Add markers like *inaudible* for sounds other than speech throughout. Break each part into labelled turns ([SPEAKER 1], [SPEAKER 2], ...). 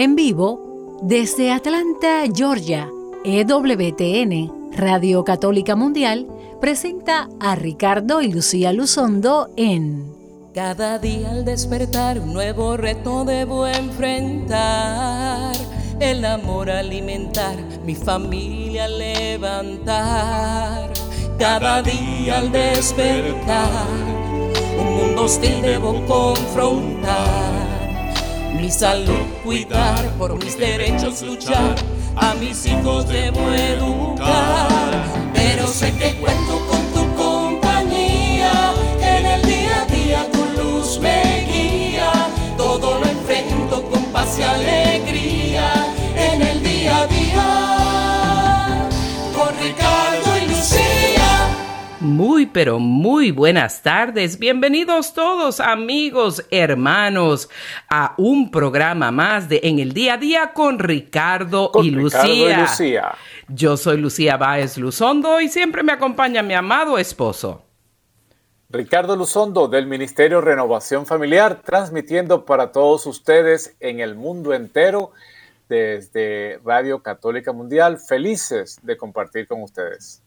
[SPEAKER 1] En vivo, desde Atlanta, Georgia, EWTN, Radio Católica Mundial, presenta a Ricardo y Lucía Luzondo en
[SPEAKER 2] Cada día al despertar un nuevo reto debo enfrentar. El amor alimentar, mi familia levantar. Cada día al despertar, un mundo hostil debo confrontar. Mi salud cuidar, por mis derechos luchar, a mis hijos debo educar. Pero sé que cuento
[SPEAKER 3] Muy, pero muy buenas tardes. Bienvenidos todos amigos, hermanos, a un programa más de En el Día a Día con Ricardo,
[SPEAKER 4] Con
[SPEAKER 3] y,
[SPEAKER 4] Ricardo
[SPEAKER 3] Lucía.
[SPEAKER 4] y Lucía.
[SPEAKER 3] Yo soy Lucía Báez Luzondo y siempre me acompaña mi amado esposo.
[SPEAKER 4] Ricardo Luzondo del Ministerio Renovación Familiar, transmitiendo para todos ustedes en el mundo entero desde Radio Católica Mundial. Felices de compartir con ustedes.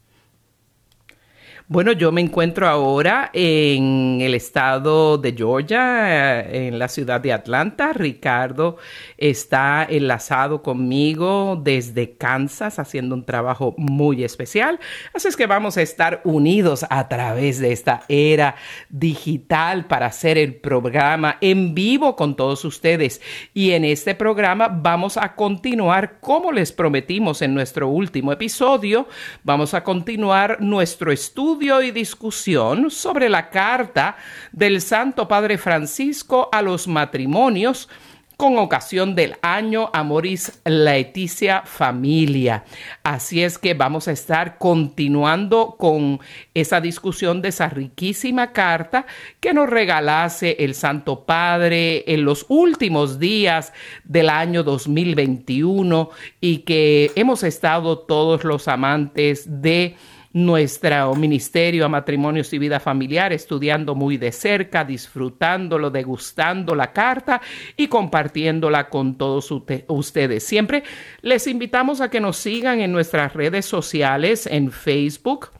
[SPEAKER 3] Bueno, yo me encuentro ahora en el estado de Georgia, eh, en la ciudad de Atlanta. Ricardo está enlazado conmigo desde Kansas, haciendo un trabajo muy especial. Así es que vamos a estar unidos a través de esta era digital para hacer el programa en vivo con todos ustedes. Y en este programa vamos a continuar, como les prometimos en nuestro último episodio, vamos a continuar nuestro estudio y discusión sobre la carta del Santo Padre Francisco a los matrimonios con ocasión del año Amoris Laetitia Familia. Así es que vamos a estar continuando con esa discusión de esa riquísima carta que nos regalase el Santo Padre en los últimos días del año 2021 y que hemos estado todos los amantes de nuestro ministerio a matrimonios y vida familiar, estudiando muy de cerca, disfrutándolo, degustando la carta y compartiéndola con todos ustedes. Siempre les invitamos a que nos sigan en nuestras redes sociales, en Facebook,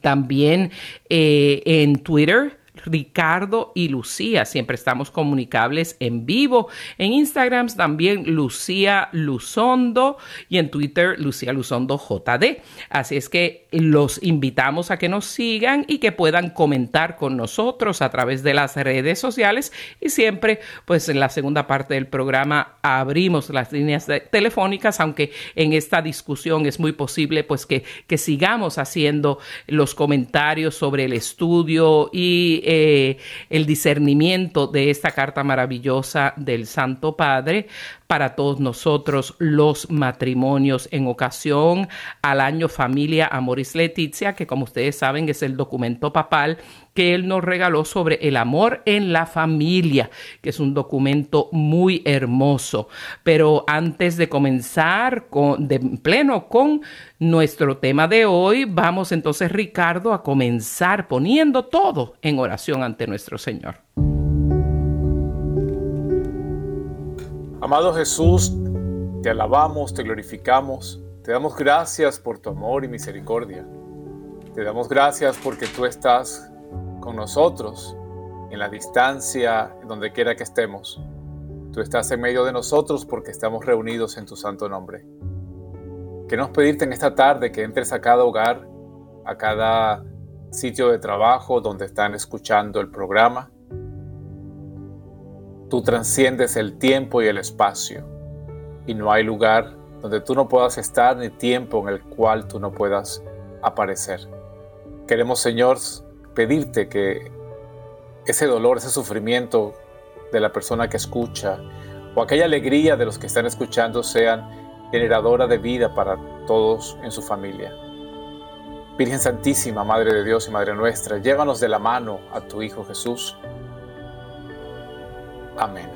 [SPEAKER 3] también eh, en Twitter. Ricardo y Lucía. Siempre estamos comunicables en vivo. En Instagram también Lucía Luzondo y en Twitter Lucía Luzondo JD. Así es que los invitamos a que nos sigan y que puedan comentar con nosotros a través de las redes sociales. Y siempre, pues en la segunda parte del programa abrimos las líneas telefónicas, aunque en esta discusión es muy posible pues que, que sigamos haciendo los comentarios sobre el estudio y eh, el discernimiento de esta carta maravillosa del Santo Padre para todos nosotros los matrimonios en ocasión al año Familia Amoris Leticia, que como ustedes saben es el documento papal que él nos regaló sobre el amor en la familia, que es un documento muy hermoso. Pero antes de comenzar con, de pleno con nuestro tema de hoy, vamos entonces, Ricardo, a comenzar poniendo todo en oración ante nuestro Señor.
[SPEAKER 4] Amado Jesús, te alabamos, te glorificamos, te damos gracias por tu amor y misericordia. Te damos gracias porque tú estás con nosotros en la distancia, donde quiera que estemos. Tú estás en medio de nosotros porque estamos reunidos en tu santo nombre. Queremos pedirte en esta tarde que entres a cada hogar, a cada sitio de trabajo donde están escuchando el programa. Tú transciendes el tiempo y el espacio y no hay lugar donde tú no puedas estar ni tiempo en el cual tú no puedas aparecer. Queremos, Señor, pedirte que ese dolor, ese sufrimiento de la persona que escucha o aquella alegría de los que están escuchando sean generadora de vida para todos en su familia. Virgen Santísima, Madre de Dios y Madre nuestra, llévanos de la mano a tu Hijo Jesús. Amén.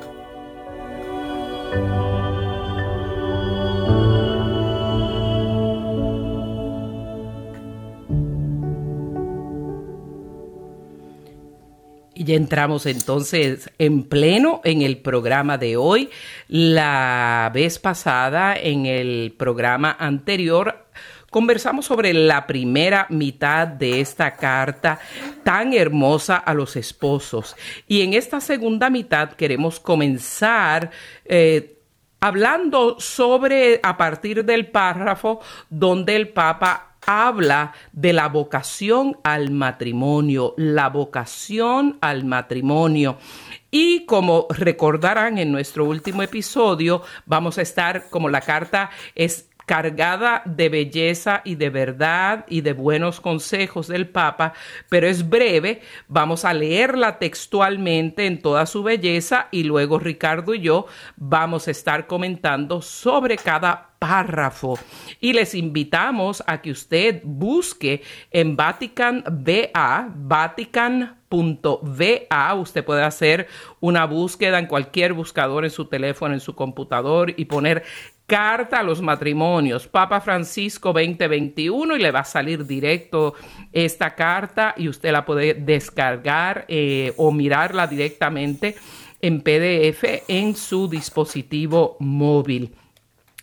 [SPEAKER 3] Y ya entramos entonces en pleno en el programa de hoy. La vez pasada, en el programa anterior, conversamos sobre la primera mitad de esta carta tan hermosa a los esposos. Y en esta segunda mitad queremos comenzar eh, hablando sobre, a partir del párrafo donde el Papa habla de la vocación al matrimonio, la vocación al matrimonio. Y como recordarán en nuestro último episodio, vamos a estar, como la carta es cargada de belleza y de verdad y de buenos consejos del Papa, pero es breve. Vamos a leerla textualmente en toda su belleza y luego Ricardo y yo vamos a estar comentando sobre cada párrafo y les invitamos a que usted busque en Vatican VA, Vatican.va. Usted puede hacer una búsqueda en cualquier buscador en su teléfono, en su computador y poner Carta a los matrimonios, Papa Francisco 2021 y le va a salir directo esta carta y usted la puede descargar eh, o mirarla directamente en PDF en su dispositivo móvil.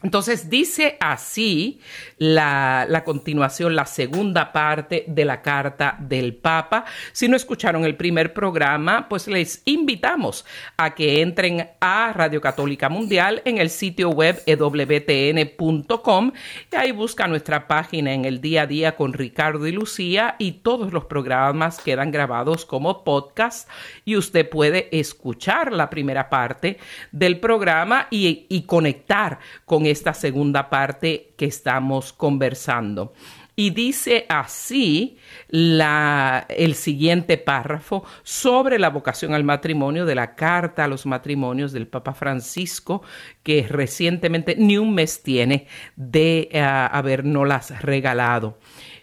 [SPEAKER 3] Entonces dice así la, continuación, la segunda parte de la carta del Papa. Si no escucharon el primer programa, pues les invitamos a que entren a Radio Católica Mundial en el sitio web ewtn.com y ahí busca nuestra página en el día a día con Ricardo y Lucía y todos los programas quedan grabados como podcast y usted puede escuchar la primera parte del programa y, y conectar con esta segunda parte que estamos conversando. Y dice así la, el siguiente párrafo sobre la vocación al matrimonio de la carta a los matrimonios del Papa Francisco, que recientemente ni un mes tiene de uh, habernos regalado.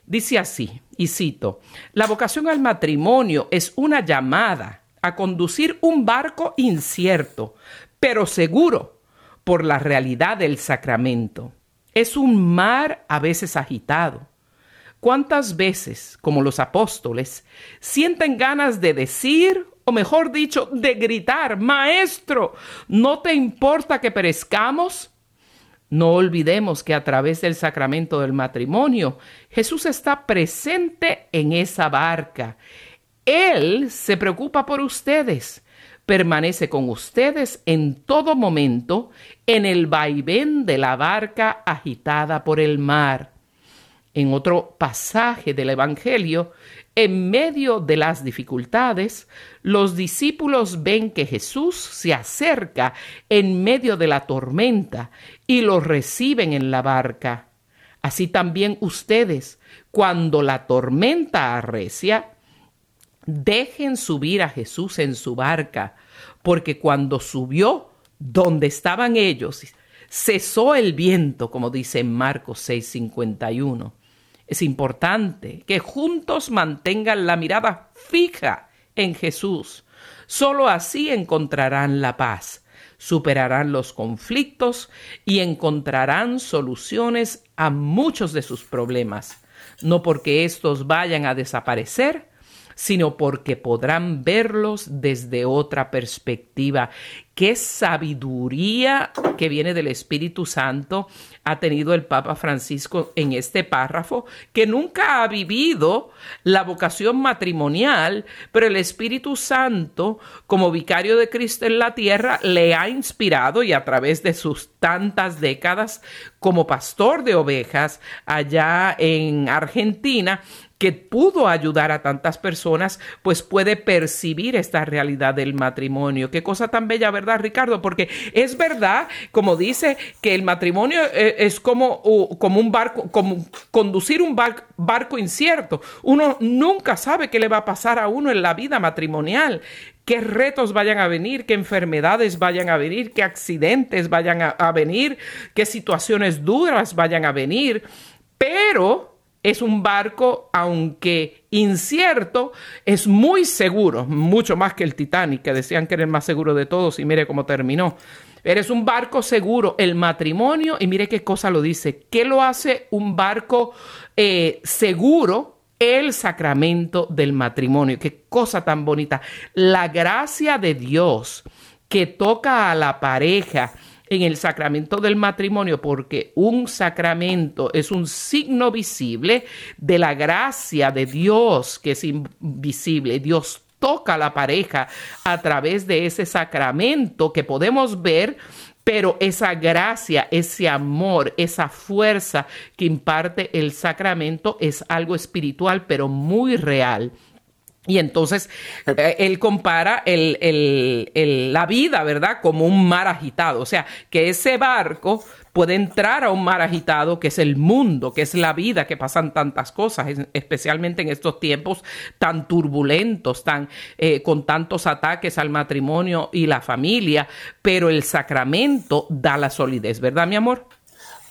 [SPEAKER 3] Dice así, y cito, la vocación al matrimonio es una llamada a conducir un barco incierto, pero seguro por la realidad del sacramento. Es un mar a veces agitado. ¿Cuántas veces, como los apóstoles, sienten ganas de decir, o mejor dicho, de gritar, Maestro, ¿no te importa que perezcamos? No olvidemos que a través del sacramento del matrimonio, Jesús está presente en esa barca. Él se preocupa por ustedes permanece con ustedes en todo momento en el vaivén de la barca agitada por el mar. En otro pasaje del Evangelio, en medio de las dificultades, los discípulos ven que Jesús se acerca en medio de la tormenta y los reciben en la barca. Así también ustedes, cuando la tormenta arrecia, dejen subir a Jesús en su barca, porque cuando subió donde estaban ellos, cesó el viento, como dice en Marcos 6:51. Es importante que juntos mantengan la mirada fija en Jesús. Solo así encontrarán la paz, superarán los conflictos y encontrarán soluciones a muchos de sus problemas, no porque estos vayan a desaparecer, sino porque podrán verlos desde otra perspectiva. Qué sabiduría que viene del Espíritu Santo ha tenido el Papa Francisco en este párrafo, que nunca ha vivido la vocación matrimonial, pero el Espíritu Santo, como vicario de Cristo en la tierra, le ha inspirado y a través de sus tantas décadas como pastor de ovejas allá en Argentina, que pudo ayudar a tantas personas, pues puede percibir esta realidad del matrimonio. Qué cosa tan bella, ¿verdad, Ricardo? Porque es verdad, como dice, que el matrimonio eh, es como, como un barco, como conducir un barco incierto. Uno nunca sabe qué le va a pasar a uno en la vida matrimonial qué retos vayan a venir, qué enfermedades vayan a venir, qué accidentes vayan a, venir, qué situaciones duras vayan a venir. Pero es un barco, aunque incierto, es muy seguro, mucho más que el Titanic, que decían que era el más seguro de todos y mire cómo terminó. Eres un barco seguro, el matrimonio, y mire qué cosa lo dice, ¿qué lo hace un barco eh, seguro? el sacramento del matrimonio. Qué cosa tan bonita. La gracia de Dios que toca a la pareja en el sacramento del matrimonio, porque un sacramento es un signo visible de la gracia de Dios que es invisible. Dios toca a la pareja a través de ese sacramento que podemos ver pero esa gracia, ese amor, esa fuerza que imparte el sacramento es algo espiritual, pero muy real. Y entonces eh, él compara la vida, ¿verdad? Como un mar agitado. O sea, que ese barco puede entrar a un mar agitado que es el mundo, que es la vida, que pasan tantas cosas, especialmente en estos tiempos tan turbulentos, tan eh, con tantos ataques al matrimonio y la familia, pero el sacramento da la solidez, ¿verdad, mi amor?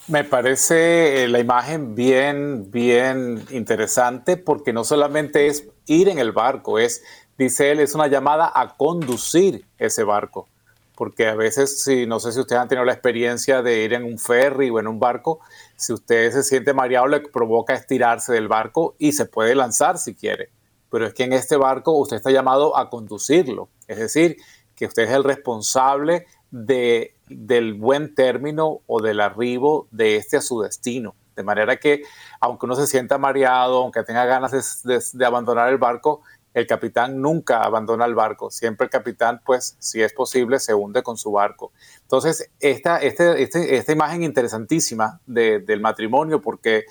[SPEAKER 4] Me parece eh, la imagen bien, bien interesante porque no solamente es ir en el barco, es, dice él, es una llamada a conducir ese barco porque a veces, si no sé si ustedes han tenido la experiencia de ir en un ferry o en un barco, si usted se siente mareado le provoca estirarse del barco y se puede lanzar si quiere. Pero es que en este barco usted está llamado a conducirlo, es decir, que usted es el responsable de, del buen término o del arribo de este a su destino. De manera que, aunque uno se sienta mareado, aunque tenga ganas de abandonar el barco, el capitán nunca abandona el barco, siempre el capitán, pues, si es posible, se hunde con su barco. Entonces, esta, este, este, esta imagen interesantísima del matrimonio, porque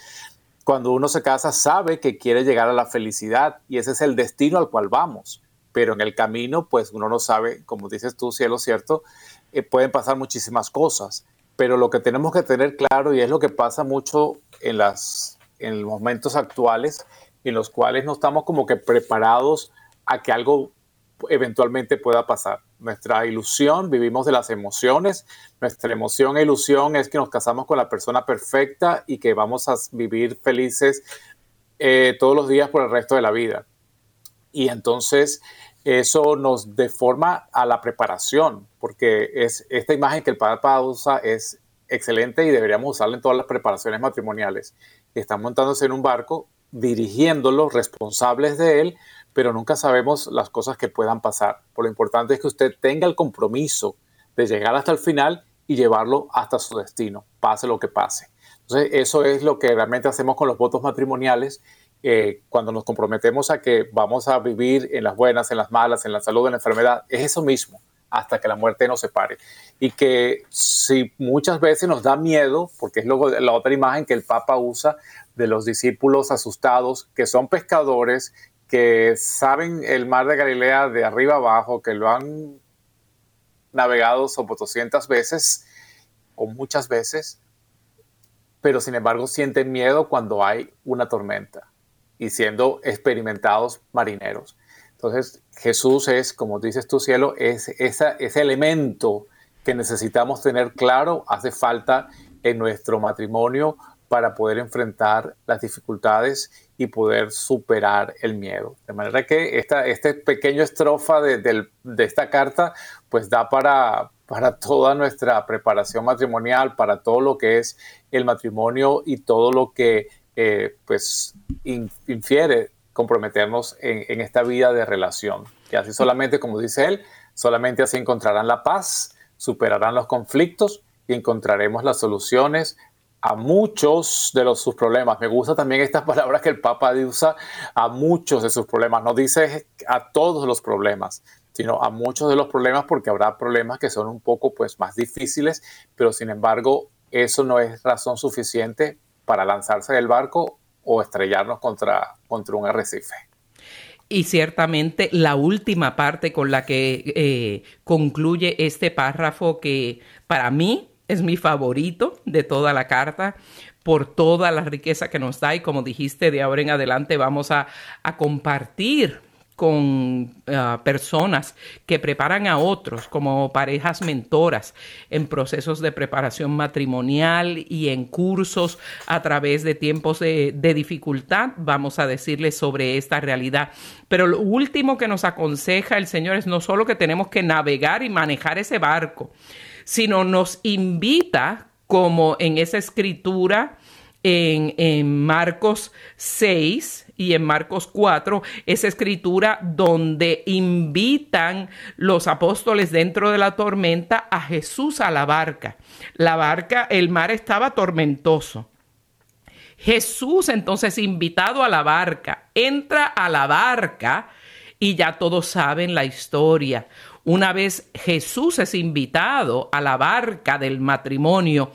[SPEAKER 4] cuando uno se casa sabe que quiere llegar a la felicidad y ese es el destino al cual vamos, pero en el camino, pues, uno no sabe, como dices tú, cielo cierto, eh, pueden pasar muchísimas cosas, pero lo que tenemos que tener claro, y es lo que pasa mucho en, los momentos actuales, en los cuales no estamos como que preparados a que algo eventualmente pueda pasar. Nuestra ilusión, vivimos de las emociones, nuestra emoción e ilusión es que nos casamos con la persona perfecta y que vamos a vivir felices eh, todos los días por el resto de la vida. Y entonces eso nos deforma a la preparación, porque es esta imagen que el Papa usa es excelente y deberíamos usarla en todas las preparaciones matrimoniales. Están montándose en un barco dirigiéndolo, responsables de él, pero nunca sabemos las cosas que puedan pasar. Por lo importante es que usted tenga el compromiso de llegar hasta el final y llevarlo hasta su destino, pase lo que pase. Entonces, eso es lo que realmente hacemos con los votos matrimoniales eh, cuando nos comprometemos a que vamos a vivir en las buenas, en las malas, en la salud, en la enfermedad. Es eso mismo, hasta que la muerte nos separe. Y que si muchas veces nos da miedo, porque es luego la otra imagen que el Papa usa de los discípulos asustados, que son pescadores, que saben el mar de Galilea de arriba abajo, que lo han navegado sobre 200 veces o muchas veces, pero sin embargo sienten miedo cuando hay una tormenta y siendo experimentados marineros. Entonces Jesús es, como dices tú cielo, es ese elemento que necesitamos tener claro, hace falta en nuestro matrimonio para poder enfrentar las dificultades y poder superar el miedo. De manera que esta este pequeño estrofa de, esta carta pues da para, para toda nuestra preparación matrimonial, para todo lo que es el matrimonio y todo lo que eh, pues infiere comprometernos en, esta vida de relación. Y así solamente, como dice él, solamente así encontrarán la paz, superarán los conflictos y encontraremos las soluciones a muchos de los, sus problemas. Me gusta también estas *laughs* palabras que el Papa usa a muchos de sus problemas. No dice a todos los problemas, sino a muchos de los problemas porque habrá problemas que son un poco pues, más difíciles, pero sin embargo eso no es razón suficiente para lanzarse del barco o estrellarnos contra, contra un arrecife.
[SPEAKER 3] Y ciertamente la última parte con la que eh, concluye este párrafo que para mí es mi favorito de toda la carta por toda la riqueza que nos da y como dijiste, de ahora en adelante vamos a, compartir con ah, personas que preparan a otros como parejas mentoras en procesos de preparación matrimonial y en cursos a través de tiempos de, de dificultad. Vamos a decirles sobre esta realidad. Pero lo último que nos aconseja el Señor es no solo que tenemos que navegar y manejar ese barco, sino nos invita, como en esa escritura en, en Marcos 6 y en Marcos 4, esa escritura donde invitan los apóstoles dentro de la tormenta a Jesús a la barca. La barca, el mar estaba tormentoso. Jesús entonces invitado a la barca, entra a la barca y ya todos saben la historia. Una vez Jesús es invitado a la barca del matrimonio,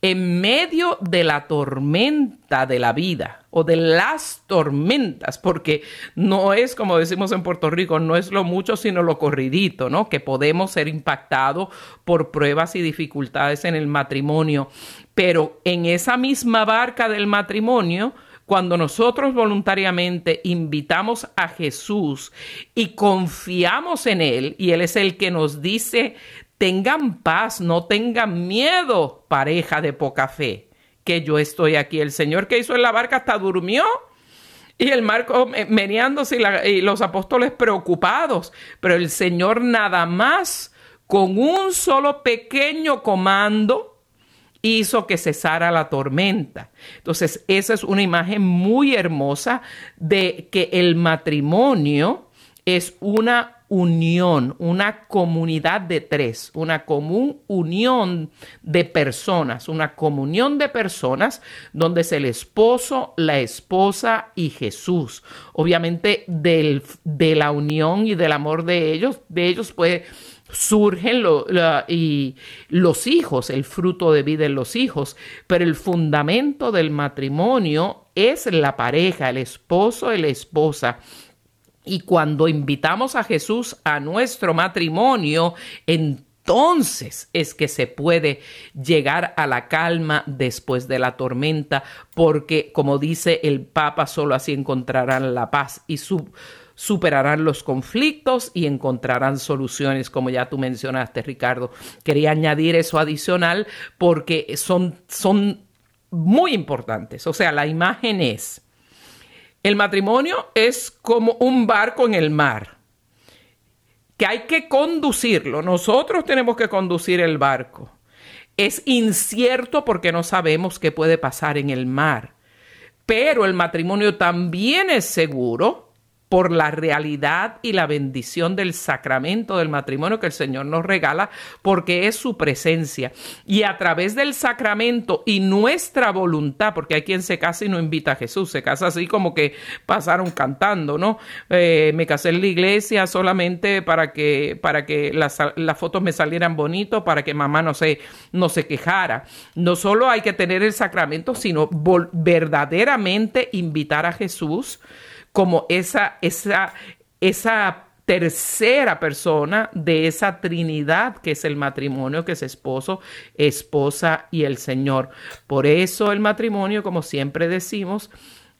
[SPEAKER 3] en medio de la tormenta de la vida o de las tormentas, porque no es como decimos en Puerto Rico, no es lo mucho sino lo corridito, ¿no? Que podemos ser impactados por pruebas y dificultades en el matrimonio, pero en esa misma barca del matrimonio, cuando nosotros voluntariamente invitamos a Jesús y confiamos en Él, y Él es el que nos dice, tengan paz, no tengan miedo, pareja de poca fe, que yo estoy aquí. El Señor que hizo en la barca hasta durmió. Y el marco meneándose y, los apóstoles preocupados. Pero el Señor nada más con un solo pequeño comando hizo que cesara la tormenta. Entonces, esa es una imagen muy hermosa de que el matrimonio es una unión, una comunidad de tres, una común unión de personas, una comunión de personas donde es el esposo, la esposa y Jesús. Obviamente de la unión y del amor de ellos, de ellos pues surgen y los hijos, el fruto de vida en los hijos, pero el fundamento del matrimonio es la pareja, el esposo y la esposa y cuando invitamos a Jesús a nuestro matrimonio, entonces es que se puede llegar a la calma después de tormenta, porque como dice el Papa, solo así encontrarán la paz y superarán los conflictos y encontrarán soluciones, como ya tú mencionaste, Ricardo. Quería añadir eso adicional porque son, son muy importantes. O sea, la imagen es el matrimonio es como un barco en el mar, que hay que conducirlo. Nosotros tenemos que conducir el barco. Es incierto porque no sabemos qué puede pasar en el mar. Pero el matrimonio también es seguro por la realidad y la bendición del sacramento del matrimonio que el Señor nos regala, porque es su presencia. Y a través del sacramento y nuestra voluntad, porque hay quien se casa y no invita a Jesús, se casa así como que pasaron cantando, ¿no? Eh, me casé en la iglesia solamente para que, para que las, las fotos me salieran bonitos, para que mamá no se, no se quejara. No solo hay que tener el sacramento, sino verdaderamente invitar a Jesús como esa, esa, esa tercera persona de esa Trinidad que es el matrimonio, que es esposo, esposa y el Señor. Por eso el matrimonio, como siempre decimos,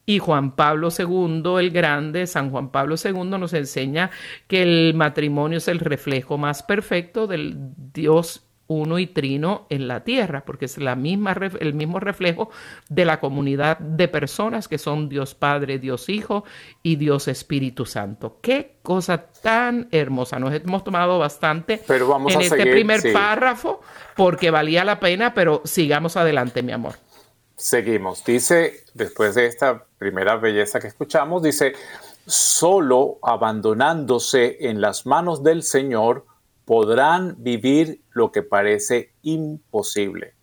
[SPEAKER 3] y Juan Pablo II, el grande, San Juan Pablo II, nos enseña que el matrimonio es el reflejo más perfecto del Dios uno y trino en la tierra, porque es la misma, el mismo reflejo de la comunidad de personas que son Dios Padre, Dios Hijo y Dios Espíritu Santo. Qué cosa tan hermosa. Nos hemos tomado bastante en este primer párrafo porque valía la pena, pero sigamos adelante, mi amor.
[SPEAKER 4] Seguimos. Dice, después de esta primera belleza que escuchamos, dice, solo abandonándose en las manos del Señor, podrán vivir lo que parece imposible.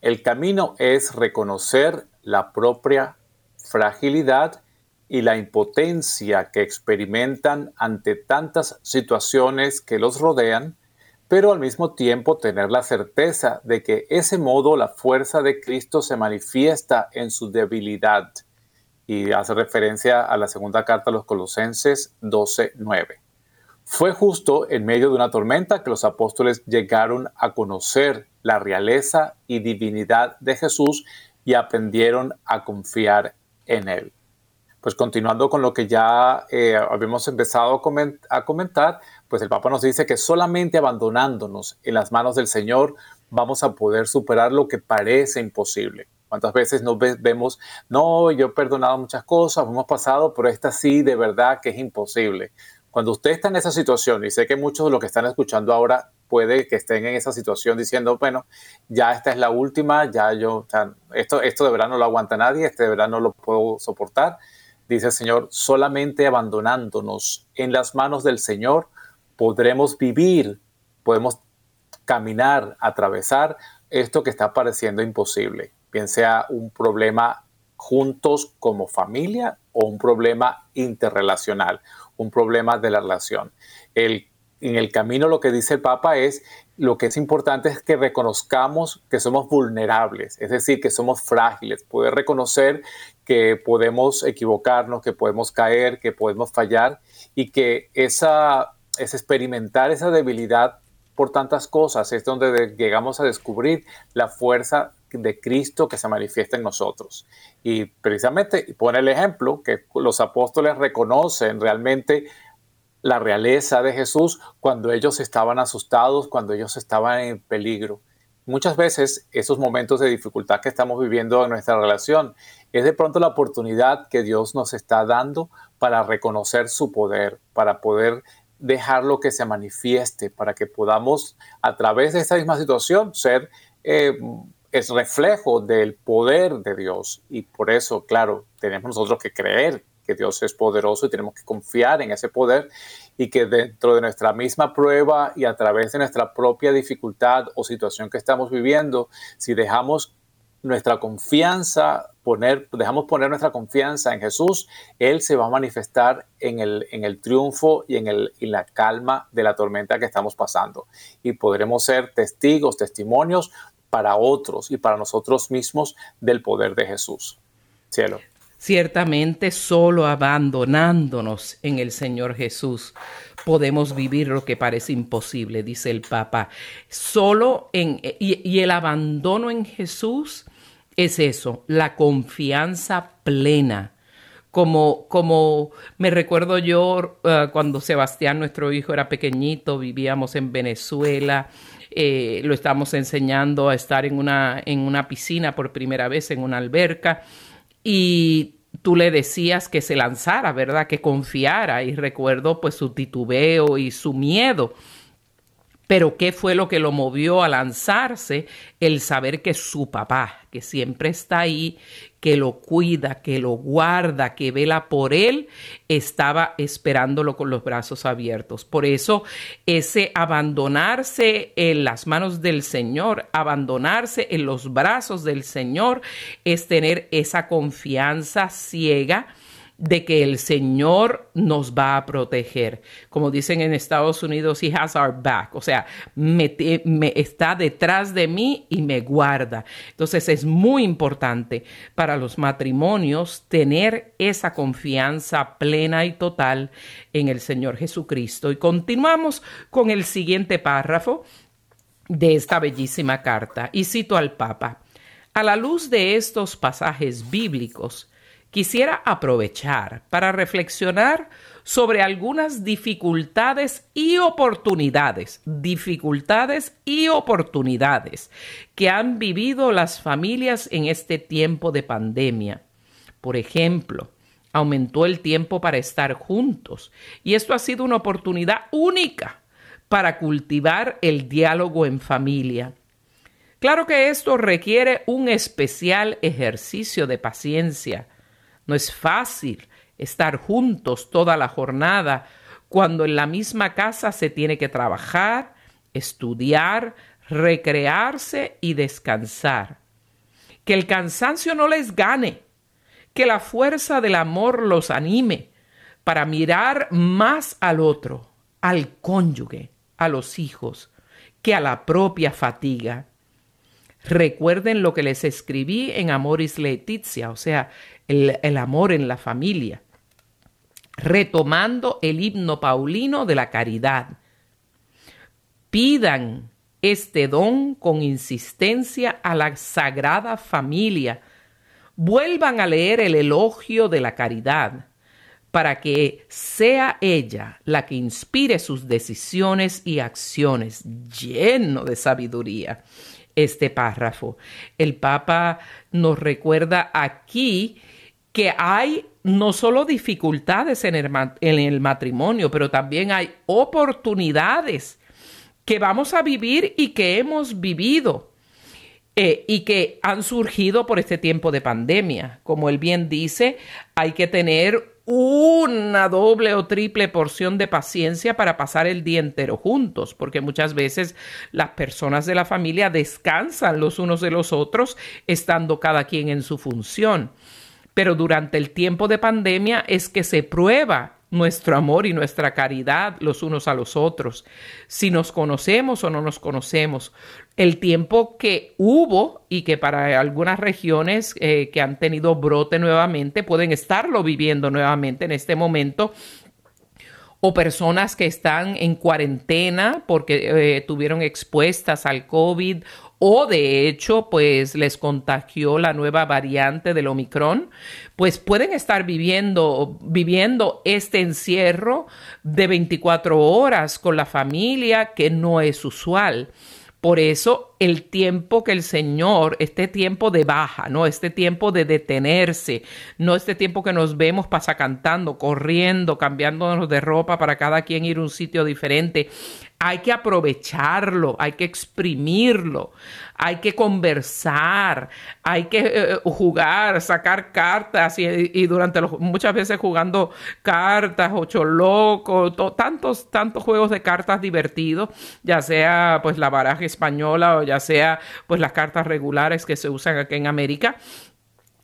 [SPEAKER 4] El camino es reconocer la propia fragilidad y la impotencia que experimentan ante tantas situaciones que los rodean, pero al mismo tiempo tener la certeza de que ese modo la fuerza de Cristo se manifiesta en su debilidad. Y hace referencia a la segunda carta a los Colosenses 12:9. Fue justo en medio de una tormenta que los apóstoles llegaron a conocer la realeza y divinidad de Jesús y aprendieron a confiar en Él. Pues continuando con lo que ya eh, habíamos empezado a, comentar, pues el Papa nos dice que solamente abandonándonos en las manos del Señor vamos a poder superar lo que parece imposible. ¿Cuántas veces nos vemos, no, yo he perdonado muchas cosas, hemos pasado, pero esta sí, de verdad que es imposible. Cuando usted está en esa situación, y sé que muchos de los que están escuchando ahora puede que estén en esa situación diciendo, bueno, ya esta es la última, ya yo, esto, esto de verdad no lo aguanta nadie, este de verdad no lo puedo soportar. Dice el Señor, solamente abandonándonos en las manos del Señor podremos vivir, podemos caminar, atravesar esto que está pareciendo imposible, bien sea un problema juntos como familia o un problema interrelacional, un problema de la relación. El, en el camino lo que dice el Papa es, lo que es importante es que reconozcamos que somos vulnerables, es decir, que somos frágiles, poder reconocer que podemos equivocarnos, que podemos caer, que podemos fallar y que esa es experimentar esa debilidad por tantas cosas, es donde llegamos a descubrir la fuerza de Cristo que se manifiesta en nosotros. Y precisamente pone el ejemplo que los apóstoles reconocen realmente la realeza de Jesús cuando ellos estaban asustados, cuando ellos estaban en peligro. Muchas veces esos momentos de dificultad que estamos viviendo en nuestra relación es de pronto la oportunidad que Dios nos está dando para reconocer su poder, para poder dejarlo que se manifieste, para que podamos a través de esta misma situación ser eh, es reflejo del poder de Dios. Y por eso, claro, tenemos nosotros que creer que Dios es poderoso y tenemos que confiar en ese poder y que dentro de nuestra misma prueba y a través de nuestra propia dificultad o situación que estamos viviendo, si dejamos nuestra confianza, poner, dejamos poner nuestra confianza en Jesús, Él se va a manifestar en el, en el triunfo y en, el, en la calma de la tormenta que estamos pasando. Y podremos ser testigos, testimonios para otros y para nosotros mismos del poder de Jesús. Cielo.
[SPEAKER 3] Ciertamente solo abandonándonos en el Señor Jesús podemos vivir lo que parece imposible, dice el Papa. Solo en y, el abandono en Jesús es eso, la confianza plena. Como, como me recuerdo yo uh, cuando Sebastián, nuestro hijo, era pequeñito, vivíamos en Venezuela, eh, lo estamos enseñando a estar en una, en una piscina por primera vez, en una alberca, y tú le decías que se lanzara, ¿verdad? Que confiara, y recuerdo pues su titubeo y su miedo. Pero ¿qué fue lo que lo movió a lanzarse? El saber que su papá, que siempre está ahí, que lo cuida, que lo guarda, que vela por él, estaba esperándolo con los brazos abiertos. Por eso ese abandonarse en las manos del Señor, abandonarse en los brazos del Señor, es tener esa confianza ciega de que el Señor nos va a proteger. Como dicen en Estados Unidos, He has our back, o sea, me, está detrás de mí y me guarda. Entonces es muy importante para los matrimonios tener esa confianza plena y total en el Señor Jesucristo. Y continuamos con el siguiente párrafo de esta bellísima carta y cito al Papa. A la luz de estos pasajes bíblicos, quisiera aprovechar para reflexionar sobre algunas dificultades y oportunidades, dificultades y oportunidades que han vivido las familias en este tiempo de pandemia. Por ejemplo, aumentó el tiempo para estar juntos y esto ha sido una oportunidad única para cultivar el diálogo en familia. Claro que esto requiere un especial ejercicio de paciencia, no es fácil estar juntos toda la jornada cuando en la misma casa se tiene que trabajar, estudiar, recrearse y descansar. Que el cansancio no les gane, que la fuerza del amor los anime para mirar más al otro, al cónyuge, a los hijos, que a la propia fatiga. Recuerden lo que les escribí en Amoris Letizia, o sea, el, amor en la familia, retomando el himno paulino de la caridad. Pidan este don con insistencia a la sagrada familia. Vuelvan a leer el elogio de la caridad para que sea ella la que inspire sus decisiones y acciones lleno de sabiduría. Este párrafo. El Papa nos recuerda aquí que hay no solo dificultades en el, matrimonio, pero también hay oportunidades que vamos a vivir y que hemos vivido. Eh, y que han surgido por este tiempo de pandemia. Como él bien dice, hay que tener una doble o triple porción de paciencia para pasar el día entero juntos, porque muchas veces las personas de la familia descansan los unos de los otros, estando cada quien en su función. Pero durante el tiempo de pandemia es que se prueba nuestro amor y nuestra caridad los unos a los otros, si nos conocemos o no nos conocemos. El tiempo que hubo y que para algunas regiones eh, que han tenido brote nuevamente pueden estarlo viviendo nuevamente en este momento o personas que están en cuarentena porque eh, tuvieron expuestas al COVID o de hecho pues les contagió la nueva variante del Omicron, pues pueden estar viviendo, viviendo este encierro de 24 horas con la familia que no es usual. Por eso el tiempo que el Señor, este tiempo de baja, no este tiempo de detenerse, no este tiempo que nos vemos pasa cantando, corriendo, cambiándonos de ropa para cada quien ir a un sitio diferente, hay que aprovecharlo, hay que exprimirlo, hay que conversar, hay que eh, jugar, sacar cartas y, durante los, muchas veces jugando cartas, ocho locos, tantos, tantos juegos de cartas divertidos, ya sea pues la baraja española o ya sea pues las cartas regulares que se usan aquí en América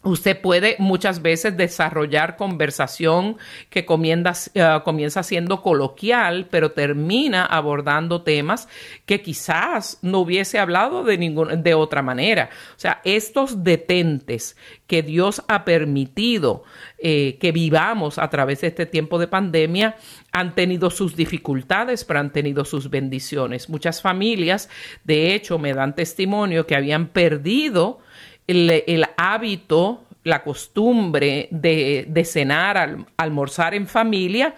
[SPEAKER 3] Usted puede muchas veces desarrollar conversación que comienza, eh, comienza, siendo coloquial, pero termina abordando temas que quizás no hubiese hablado de, de otra manera. O sea, estos detentes que Dios ha permitido eh, que vivamos a través de este tiempo de pandemia han tenido sus dificultades, pero han tenido sus bendiciones. Muchas familias, de hecho, me dan testimonio que habían perdido el, hábito, la costumbre de, de cenar, almorzar en familia,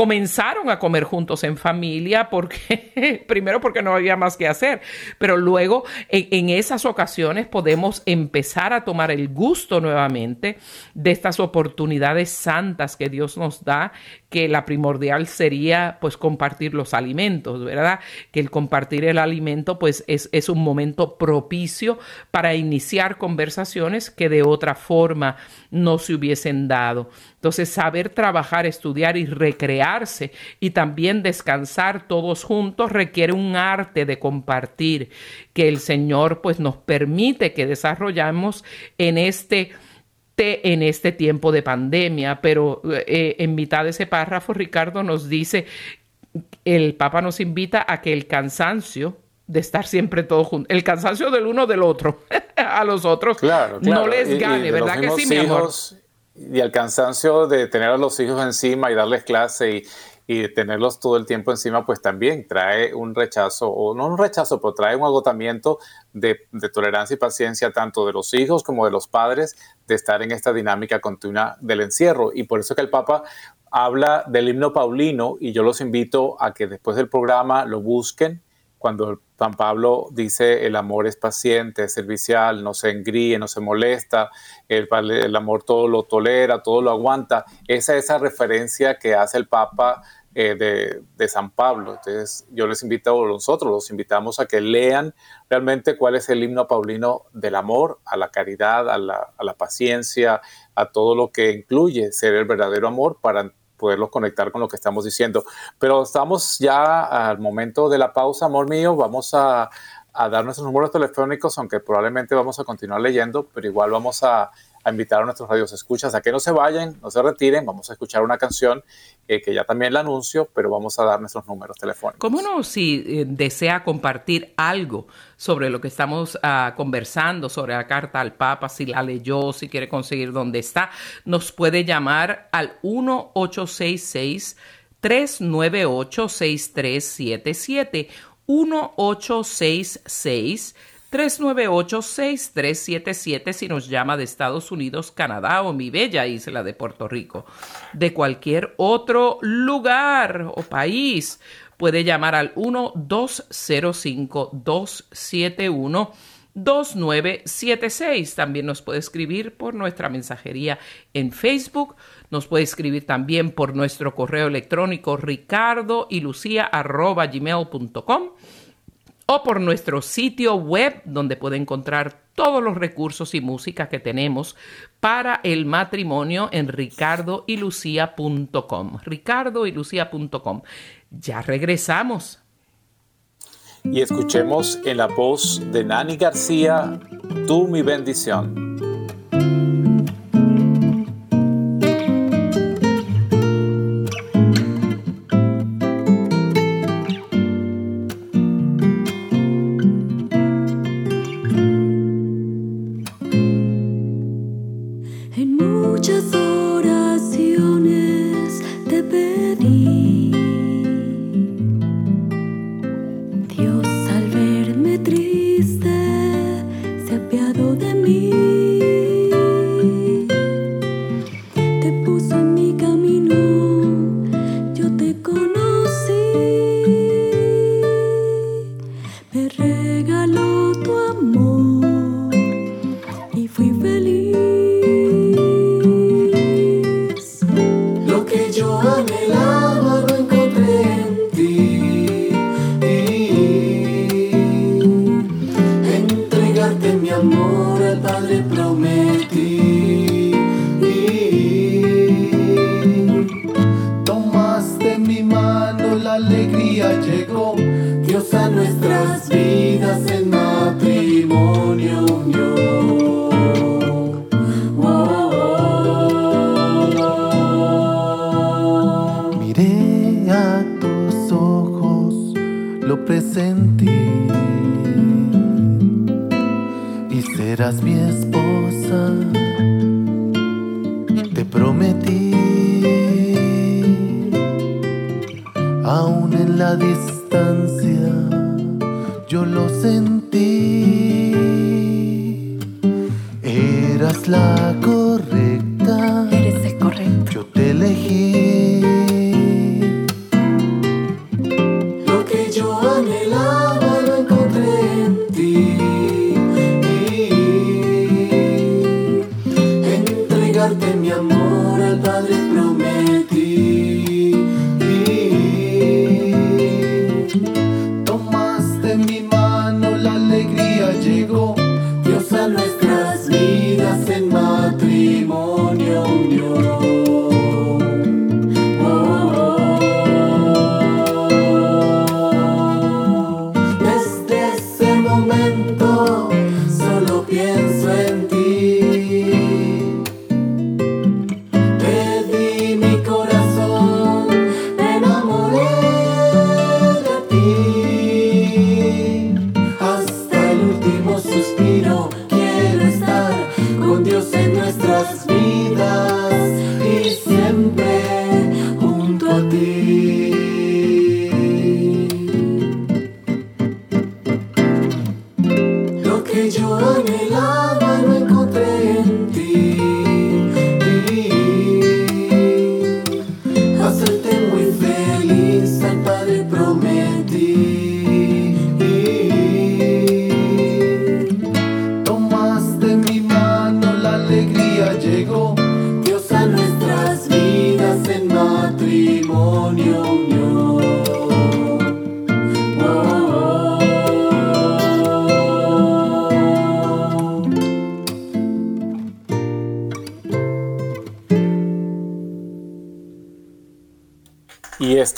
[SPEAKER 3] comenzaron a comer juntos en familia porque *laughs* primero porque no había más que hacer, pero luego en, esas ocasiones podemos empezar a tomar el gusto nuevamente de estas oportunidades santas que Dios nos da, que la primordial sería pues compartir los alimentos, ¿verdad? Que el compartir el alimento pues es, es un momento propicio para iniciar conversaciones que de otra forma no se hubiesen dado. Entonces, saber trabajar, estudiar y recrearse y también descansar todos juntos requiere un arte de compartir que el Señor pues nos permite que desarrollamos en este en este tiempo de pandemia, pero eh, en mitad de ese párrafo Ricardo nos dice, el Papa nos invita a que el cansancio de estar siempre todos juntos, el cansancio del uno del otro, *laughs* a los otros, no les gane, ¿verdad que sí, mi amor?
[SPEAKER 4] y el cansancio de tener a los hijos encima y darles clase y, y tenerlos todo el tiempo encima, pues también trae un rechazo, o no un rechazo, pero trae un agotamiento de, de, tolerancia y paciencia tanto de los hijos como de los padres de estar en esta dinámica continua del encierro. Y por eso que el Papa habla del himno paulino y yo los invito a que después del programa lo busquen cuando San Pablo dice el amor es paciente, es servicial, no se engríe, no se molesta, el, el, amor todo lo tolera, todo lo aguanta. Esa es esa referencia que hace el Papa eh, de, de, San Pablo. Entonces yo les invito a nosotros, los invitamos a que lean realmente cuál es el himno paulino del amor, a la caridad, a la, a la paciencia, a todo lo que incluye ser el verdadero amor para poderlos conectar con lo que estamos diciendo. Pero estamos ya al momento de la pausa, amor mío. Vamos a, dar nuestros números telefónicos, aunque probablemente vamos a continuar leyendo, pero igual vamos a a invitar a nuestros radios escuchas a que no se vayan, no se retiren, vamos a escuchar una canción eh, que ya también la anuncio, pero vamos a dar nuestros números telefónicos.
[SPEAKER 3] ¿Cómo no? Si eh, desea compartir algo sobre lo que estamos uh, conversando, sobre la carta al Papa, si la leyó, si quiere conseguir dónde está, nos puede llamar al 1866 398 6377 1866 398-6377 si nos llama de Estados Unidos, Canadá o mi bella isla de Puerto Rico. De cualquier otro lugar o país puede llamar al 1-205-271. 2976. También nos puede escribir por nuestra mensajería en Facebook. Nos puede escribir también por nuestro correo electrónico ricardo y lucía o por nuestro sitio web donde puede encontrar todos los recursos y música que tenemos para el matrimonio en ricardoylucia.com. ricardoylucia.com. Ya regresamos.
[SPEAKER 5] Y escuchemos en la voz de Nani García, Tú mi bendición.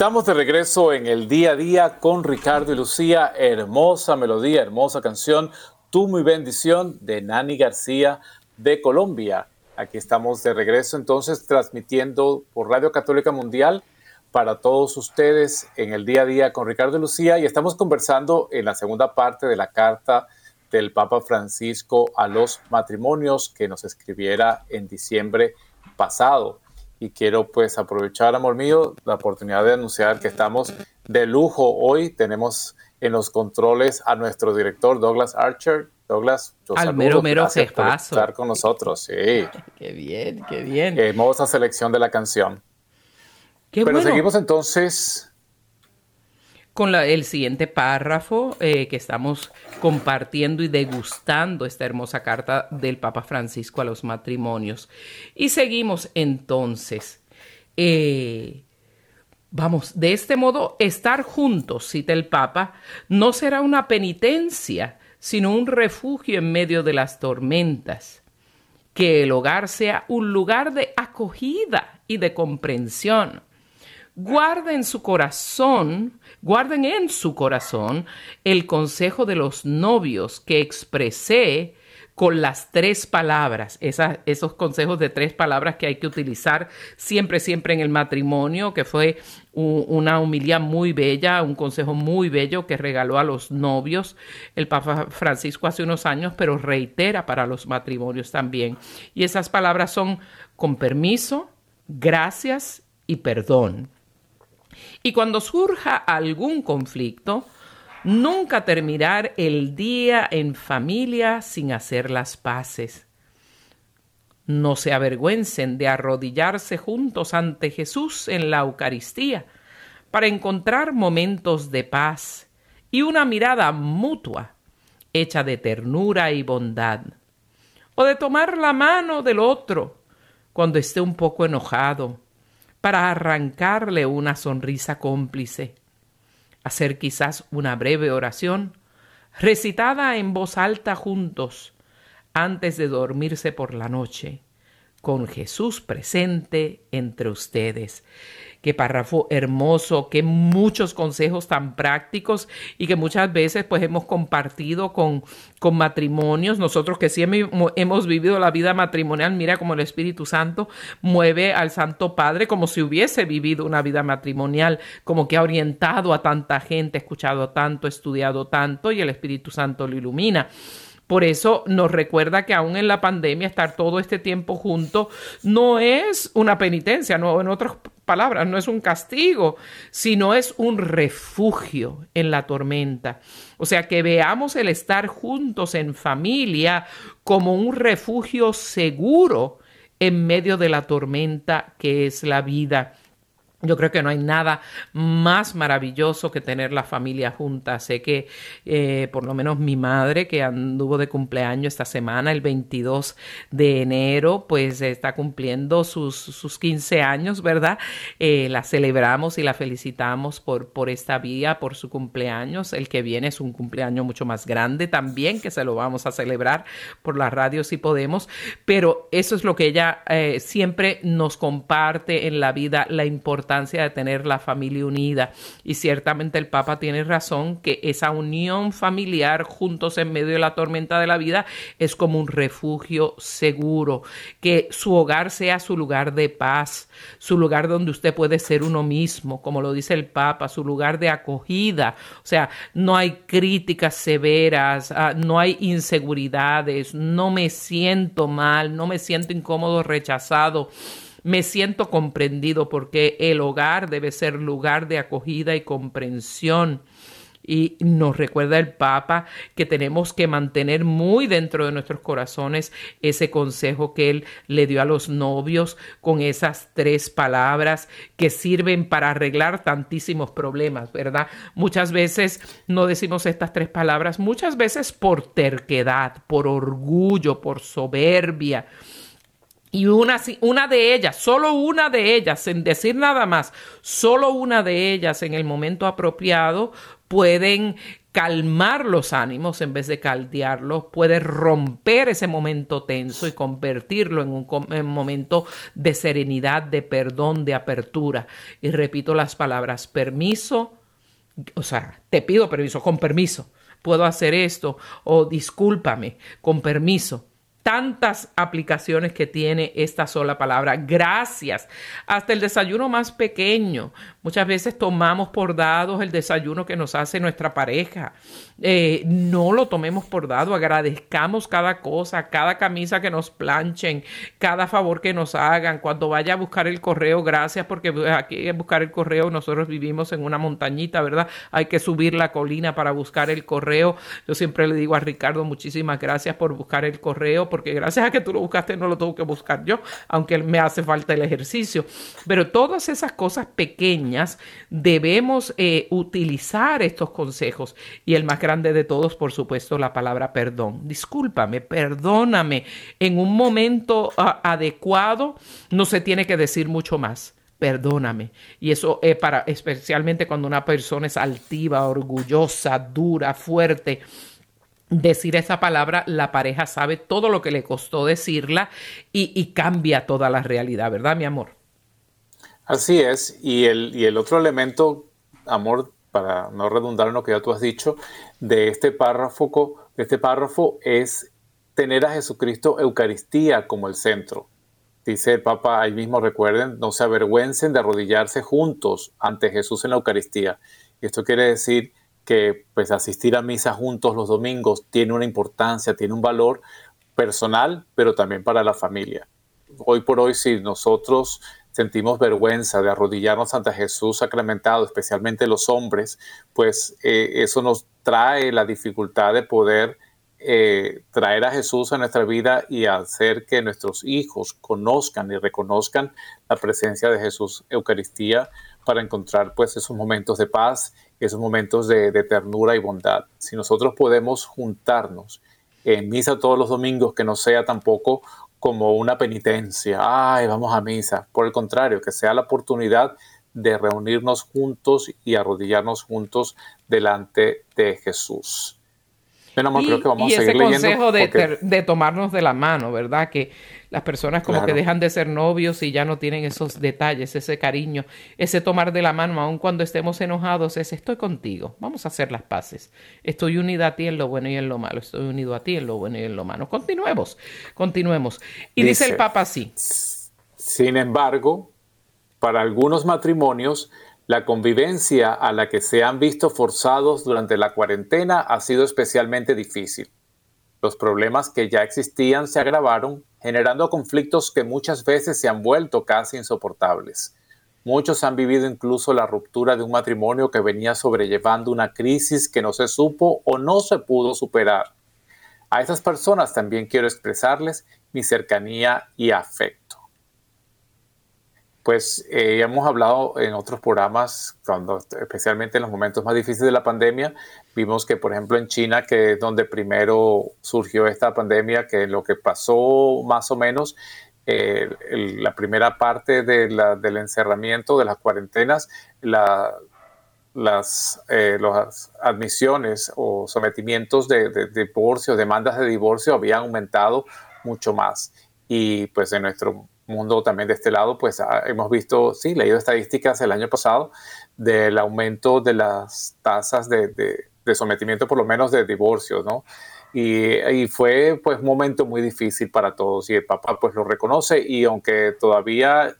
[SPEAKER 5] Estamos de regreso en el día a día con Ricardo y Lucía. Hermosa melodía, hermosa canción. Tú mi bendición de Nani García de Colombia. Aquí estamos de regreso entonces transmitiendo por Radio Católica Mundial para todos ustedes en el día a día con Ricardo y Lucía y estamos conversando en la segunda parte de la carta del Papa Francisco a los matrimonios que nos escribiera en diciembre pasado y quiero pues aprovechar, amor mío, la oportunidad de anunciar que estamos de lujo hoy. Tenemos en los controles a nuestro director Douglas Archer. Douglas,
[SPEAKER 3] yo Al mero, mero por
[SPEAKER 5] estar con nosotros. Sí. *laughs*
[SPEAKER 3] Qué bien, qué bien.
[SPEAKER 5] Hermosa selección de la canción. Qué Pero seguimos entonces
[SPEAKER 3] con el siguiente párrafo eh, que estamos compartiendo y degustando esta hermosa carta del Papa Francisco a los matrimonios. Y seguimos entonces. Eh, vamos, de este modo, estar juntos, cita el Papa, no será una penitencia, sino un refugio en medio de las tormentas. Que el hogar sea un lugar de acogida y de comprensión guarden su corazón, guarden en su corazón el consejo de los novios que expresé con las tres palabras, esos consejos de tres palabras que hay que utilizar siempre, siempre en el matrimonio, que fue una humildad muy bella, un consejo muy bello que regaló a los novios el Papa Francisco hace unos años, pero reitera para los matrimonios también. Y esas palabras son con permiso, gracias y perdón. Y cuando surja algún conflicto, nunca terminar el día en familia sin hacer las paces. No se avergüencen de arrodillarse juntos ante Jesús en la Eucaristía para encontrar momentos de paz y una mirada mutua hecha de ternura y bondad, o de tomar la mano del otro cuando esté un poco enojado para arrancarle una sonrisa cómplice, hacer quizás una breve oración, recitada en voz alta juntos, antes de dormirse por la noche, con Jesús presente entre ustedes. Qué párrafo hermoso, qué muchos consejos tan prácticos y que muchas veces pues hemos compartido con, con matrimonios. Nosotros que sí hemos vivido la vida matrimonial, mira como el Espíritu Santo mueve al Santo Padre como si hubiese vivido una vida matrimonial, como que ha orientado a tanta gente, escuchado tanto, estudiado tanto y el Espíritu Santo lo ilumina. Por eso nos recuerda que aún en la pandemia estar todo este tiempo juntos no es una penitencia, no, en otras palabras, no es un castigo, sino es un refugio en la tormenta. O sea, que veamos el estar juntos en familia como un refugio seguro en medio de la tormenta que es la vida. Yo creo que no hay nada más maravilloso que tener la familia junta. Sé que eh, por lo menos mi madre, que anduvo de cumpleaños esta semana, el 22 de enero, pues está cumpliendo sus, sus 15 años, ¿verdad? Eh, la celebramos y la felicitamos por, por esta vía, por su cumpleaños. El que viene es un cumpleaños mucho más grande también, que se lo vamos a celebrar por la radio si podemos. Pero eso es lo que ella eh, siempre nos comparte en la vida, la importancia de tener la familia unida. Y ciertamente el Papa tiene razón que esa unión familiar juntos en medio de la tormenta de la vida es como un refugio seguro, que su hogar sea su lugar de paz, su lugar donde usted puede ser uno mismo, como lo dice el Papa, su lugar de acogida. O sea, no hay críticas severas, ah, no hay inseguridades, no me siento mal, no me siento incómodo, rechazado me siento comprendido porque el hogar debe ser lugar de acogida y comprensión. Y nos recuerda el Papa que tenemos que mantener muy dentro de nuestros corazones ese consejo que él le dio a los novios con esas tres palabras que sirven para arreglar tantísimos problemas, ¿verdad? Muchas veces no decimos estas tres palabras, muchas veces por terquedad, por orgullo, por soberbia y una, una de ellas, solo una de ellas, sin decir nada más, solo una de ellas en el momento apropiado pueden calmar los ánimos en vez de caldearlos, puede romper ese momento tenso y convertirlo en un, en un, momento de serenidad, de perdón, de apertura. Y repito las palabras, permiso, o sea, te pido permiso, con permiso, puedo hacer esto, o discúlpame, con permiso tantas aplicaciones que tiene esta sola palabra. Gracias. Hasta el desayuno más pequeño. Muchas veces tomamos por dados el desayuno que nos hace nuestra pareja. Eh, no lo tomemos por dado. Agradezcamos cada cosa, cada camisa que nos planchen, cada favor que nos hagan. Cuando vaya a buscar el correo, gracias porque aquí buscar el correo. Nosotros vivimos en una montañita, ¿verdad? Hay que subir la colina para buscar el correo. Yo siempre le digo a Ricardo, muchísimas gracias por buscar el correo porque gracias a que tú lo buscaste no lo tengo que buscar yo, aunque me hace falta el ejercicio. Pero todas esas cosas pequeñas debemos eh, utilizar estos consejos. Y el más grande de todos, por supuesto, la palabra perdón. Discúlpame, perdóname. En un momento ah, adecuado no se tiene que decir mucho más perdóname. Y eso es para, especialmente cuando una persona es altiva, orgullosa, dura, fuerte. Decir esa palabra, la pareja sabe todo lo que le costó decirla y, cambia toda la realidad, ¿verdad, mi amor?
[SPEAKER 4] Así es. Y el, y el otro elemento, amor, para no redundar en lo que ya tú has dicho, de este párrafo, de este párrafo es tener a Jesucristo Eucaristía como el centro. Dice el Papa, ahí mismo recuerden, no se avergüencen de arrodillarse juntos ante Jesús en la Eucaristía. Esto quiere decir que pues asistir a misa juntos los domingos tiene una importancia, tiene un valor personal, pero también para la familia. Hoy por hoy, si nosotros sentimos vergüenza de arrodillarnos ante Jesús sacramentado, especialmente los hombres, pues eh, eso nos trae la dificultad de poder eh, traer a Jesús a nuestra vida y hacer que nuestros hijos conozcan y reconozcan la presencia de Jesús Eucaristía para encontrar pues esos momentos de paz, esos momentos de, ternura y bondad. Si nosotros podemos juntarnos en misa todos los domingos, que no sea tampoco como una penitencia, ay, vamos a misa, por el contrario, que sea la oportunidad de reunirnos juntos y arrodillarnos juntos delante de Jesús
[SPEAKER 3] y, ese consejo de, tomarnos de la mano, ¿verdad? Que las personas como que dejan de ser novios y ya no tienen esos detalles, ese cariño, ese tomar de la mano, aun cuando estemos enojados, es estoy contigo, vamos a hacer las paces. Estoy unida a ti en lo bueno y en lo malo, estoy unido a ti en lo bueno y en lo malo. Continuemos, continuemos. Y dice el Papa así.
[SPEAKER 4] Sin embargo, para algunos matrimonios, la convivencia a la que se han visto forzados durante la cuarentena ha sido especialmente difícil. Los problemas que ya existían se agravaron, generando conflictos que muchas veces se han vuelto casi insoportables. Muchos han vivido incluso la ruptura de un matrimonio que venía sobrellevando una crisis que no se supo o no se pudo superar. A esas personas también quiero expresarles mi cercanía y afecto pues eh, hemos hablado en otros programas, cuando, especialmente en los momentos más difíciles de la pandemia, vimos que, por ejemplo, en China, que es donde primero surgió esta pandemia, que lo que pasó más o menos, eh, la primera parte del encerramiento, de las cuarentenas, las, eh, las admisiones o sometimientos de, de divorcio, demandas de divorcio habían aumentado mucho más. Y pues en nuestro mundo también de este lado, pues ah, hemos visto, sí, leído estadísticas el año pasado del aumento de las tasas de, de, sometimiento, por lo menos de divorcio, ¿no? Y, y, fue pues un momento muy difícil para todos y el Papa pues lo reconoce y aunque todavía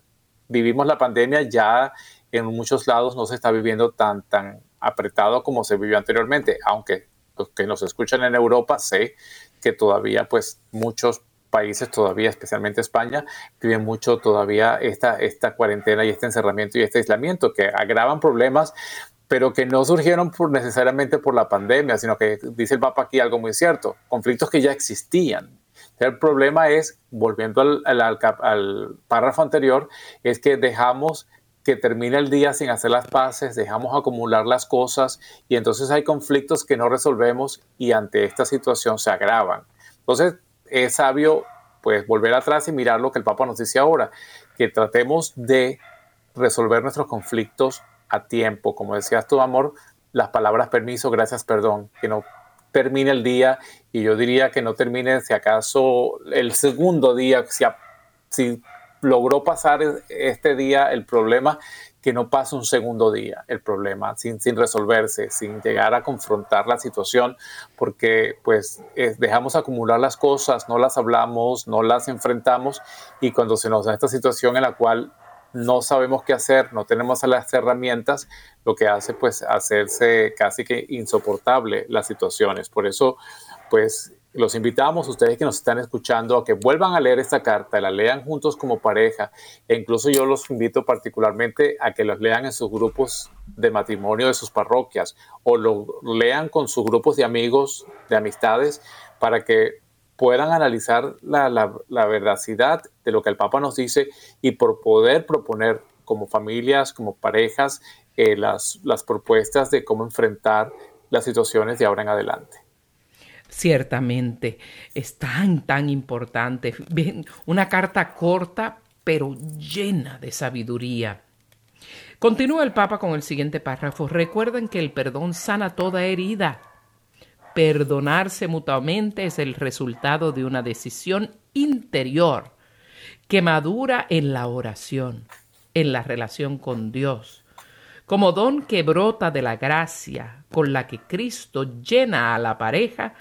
[SPEAKER 4] vivimos la pandemia, ya en muchos lados no se está viviendo tan, tan apretado como se vivió anteriormente, aunque los que nos escuchan en Europa sé que todavía pues muchos países todavía, especialmente España, viven mucho todavía esta, esta cuarentena y este encerramiento y este aislamiento que agravan problemas pero que no surgieron por, necesariamente por la pandemia, sino que dice el Papa aquí algo muy cierto, conflictos que ya existían. El problema es, volviendo al, al, al, párrafo anterior, es que dejamos que termine el día sin hacer las paces, dejamos acumular las cosas y entonces hay conflictos que no resolvemos y ante esta situación se agravan. Entonces, es sabio pues volver atrás y mirar lo que el Papa nos dice ahora, que tratemos de resolver nuestros conflictos a tiempo. Como decías tu amor, las palabras permiso, gracias, perdón, que no termine el día y yo diría que no termine si acaso el segundo día, si, si logró pasar este día el problema, que no pase un segundo día el problema sin, sin resolverse, sin llegar a confrontar la situación, porque pues dejamos acumular las cosas, no las hablamos, no las enfrentamos y cuando se nos da esta situación en la cual no sabemos qué hacer, no tenemos las herramientas, lo que hace pues hacerse casi que insoportable las situaciones. Por eso pues los invitamos, ustedes que nos están escuchando, a que vuelvan a leer esta carta, la lean juntos como pareja. E incluso yo los invito particularmente a que los lean en sus grupos de matrimonio de sus parroquias o lo lean con sus grupos de amigos, de amistades, para que puedan analizar la, veracidad de lo que el Papa nos dice y por poder proponer como familias, como parejas, eh, las, las propuestas de cómo enfrentar las situaciones de ahora en adelante.
[SPEAKER 3] Ciertamente, es tan, tan importante. Una carta corta, pero llena de sabiduría. Continúa el Papa con el siguiente párrafo. Recuerden que el perdón sana toda herida. Perdonarse mutuamente es el resultado de una decisión interior que madura en la oración, en la relación con Dios, como don que brota de la gracia con la que Cristo llena a la pareja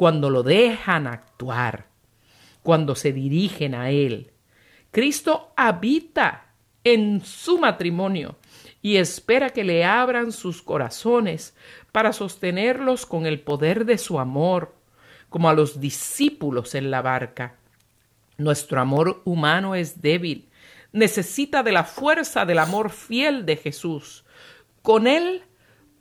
[SPEAKER 3] cuando lo dejan actuar, cuando se dirigen a Él. Cristo habita en su matrimonio y espera que le abran sus corazones para sostenerlos con el poder de su amor, como a los discípulos en la barca. Nuestro amor humano es débil, necesita de la fuerza del amor fiel de Jesús. Con él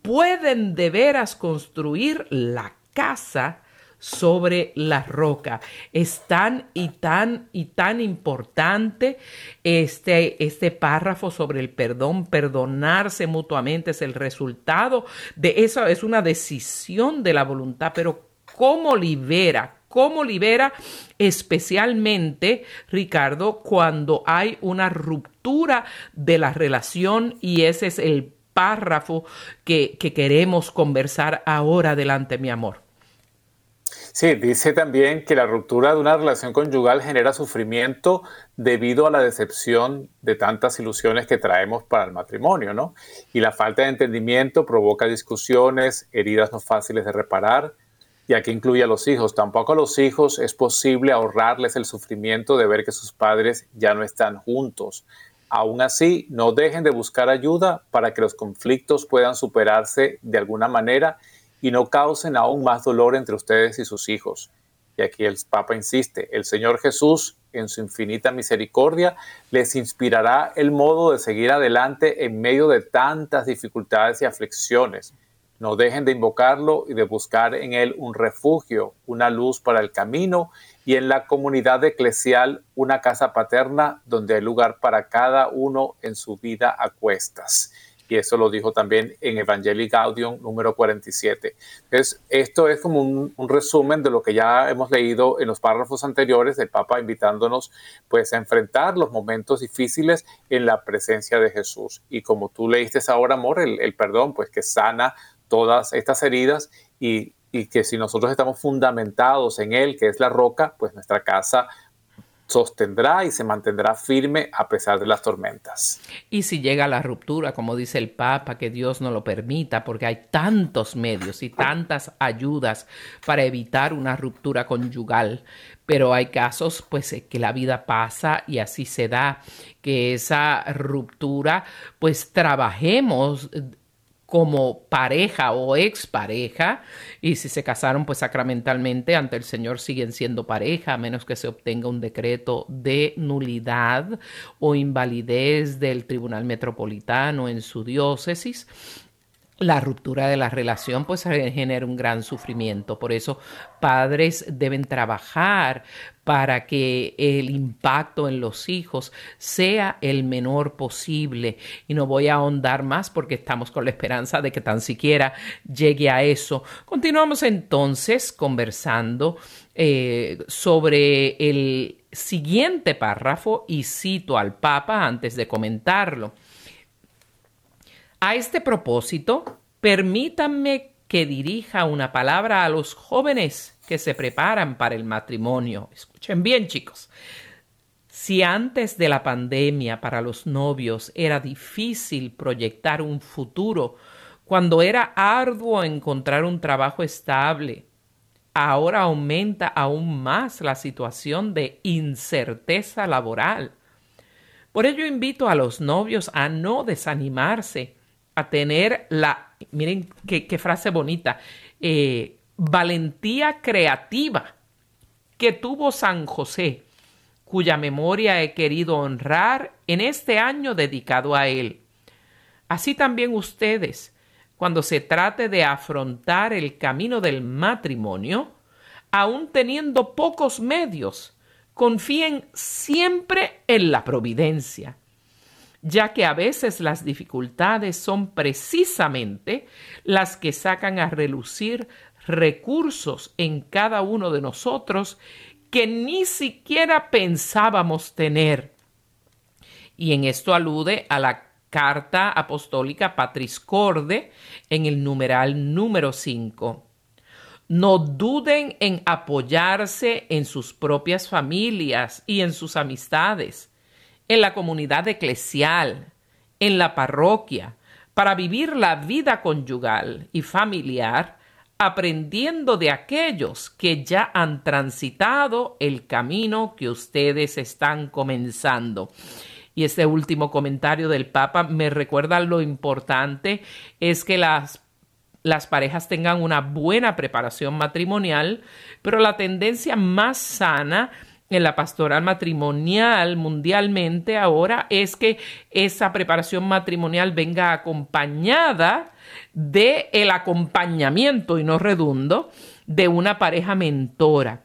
[SPEAKER 3] pueden de veras construir la casa sobre la roca. Es tan y tan y tan importante este, este párrafo sobre el perdón. Perdonarse mutuamente es el resultado de eso, es una decisión de la voluntad, pero ¿cómo libera? ¿Cómo libera especialmente, Ricardo, cuando hay una ruptura de la relación y ese es el párrafo que, que queremos conversar ahora delante, mi amor?
[SPEAKER 4] Sí, dice también que la ruptura de una relación conyugal genera sufrimiento debido a la decepción de tantas ilusiones que traemos para el matrimonio, ¿no? Y la falta de entendimiento provoca discusiones, heridas no fáciles de reparar, y aquí incluye a los hijos. Tampoco a los hijos es posible ahorrarles el sufrimiento de ver que sus padres ya no están juntos. Aún así, no dejen de buscar ayuda para que los conflictos puedan superarse de alguna manera y no causen aún más dolor entre ustedes y sus hijos. Y aquí el Papa insiste, el Señor Jesús, en su infinita misericordia, les inspirará el modo de seguir adelante en medio de tantas dificultades y aflicciones. No dejen de invocarlo y de buscar en él un refugio, una luz para el camino y en la comunidad eclesial una casa paterna donde hay lugar para cada uno en su vida a cuestas y eso lo dijo también en Evangelii Gaudium número 47. Entonces, esto es como un, resumen de lo que ya hemos leído en los párrafos anteriores del Papa invitándonos pues a enfrentar los momentos difíciles en la presencia de Jesús. Y como tú leíste ahora, amor, el, el perdón pues que sana todas estas heridas y, y que si nosotros estamos fundamentados en Él, que es la roca, pues nuestra casa sostendrá y se mantendrá firme a pesar de las tormentas.
[SPEAKER 3] Y si llega la ruptura, como dice el Papa, que Dios no lo permita, porque hay tantos medios y tantas ayudas para evitar una ruptura conyugal, pero hay casos pues que la vida pasa y así se da que esa ruptura pues trabajemos como pareja o expareja y si se casaron pues sacramentalmente ante el Señor siguen siendo pareja a menos que se obtenga un decreto de nulidad o invalidez del Tribunal Metropolitano en su diócesis la ruptura de la relación pues genera un gran sufrimiento. Por eso padres deben trabajar para que el impacto en los hijos sea el menor posible. Y no voy a ahondar más porque estamos con la esperanza de que tan siquiera llegue a eso. Continuamos entonces conversando eh, sobre el siguiente párrafo y cito al Papa antes de comentarlo. A este propósito, permítanme que dirija una palabra a los jóvenes que se preparan para el matrimonio. Escuchen bien, chicos. Si antes de la pandemia para los novios era difícil proyectar un futuro, cuando era arduo encontrar un trabajo estable, ahora aumenta aún más la situación de incerteza laboral. Por ello invito a los novios a no desanimarse a tener la, miren qué, frase bonita, eh, valentía creativa que tuvo San José, cuya memoria he querido honrar en este año dedicado a él. Así también ustedes, cuando se trate de afrontar el camino del matrimonio, aun teniendo pocos medios, confíen siempre en la providencia, ya que a veces las dificultades son precisamente las que sacan a relucir recursos en cada uno de nosotros que ni siquiera pensábamos tener. Y en esto alude a la carta apostólica Patris Corde en el numeral número 5. No duden en apoyarse en sus propias familias y en sus amistades, en la comunidad eclesial, en la parroquia, para vivir la vida conyugal y familiar, aprendiendo de aquellos que ya han transitado el camino que ustedes están comenzando. Y este último comentario del Papa me recuerda lo importante es que las las parejas tengan una buena preparación matrimonial, pero la tendencia más sana en la pastoral matrimonial mundialmente ahora es que esa preparación matrimonial venga acompañada de el acompañamiento y no redundo de una pareja mentora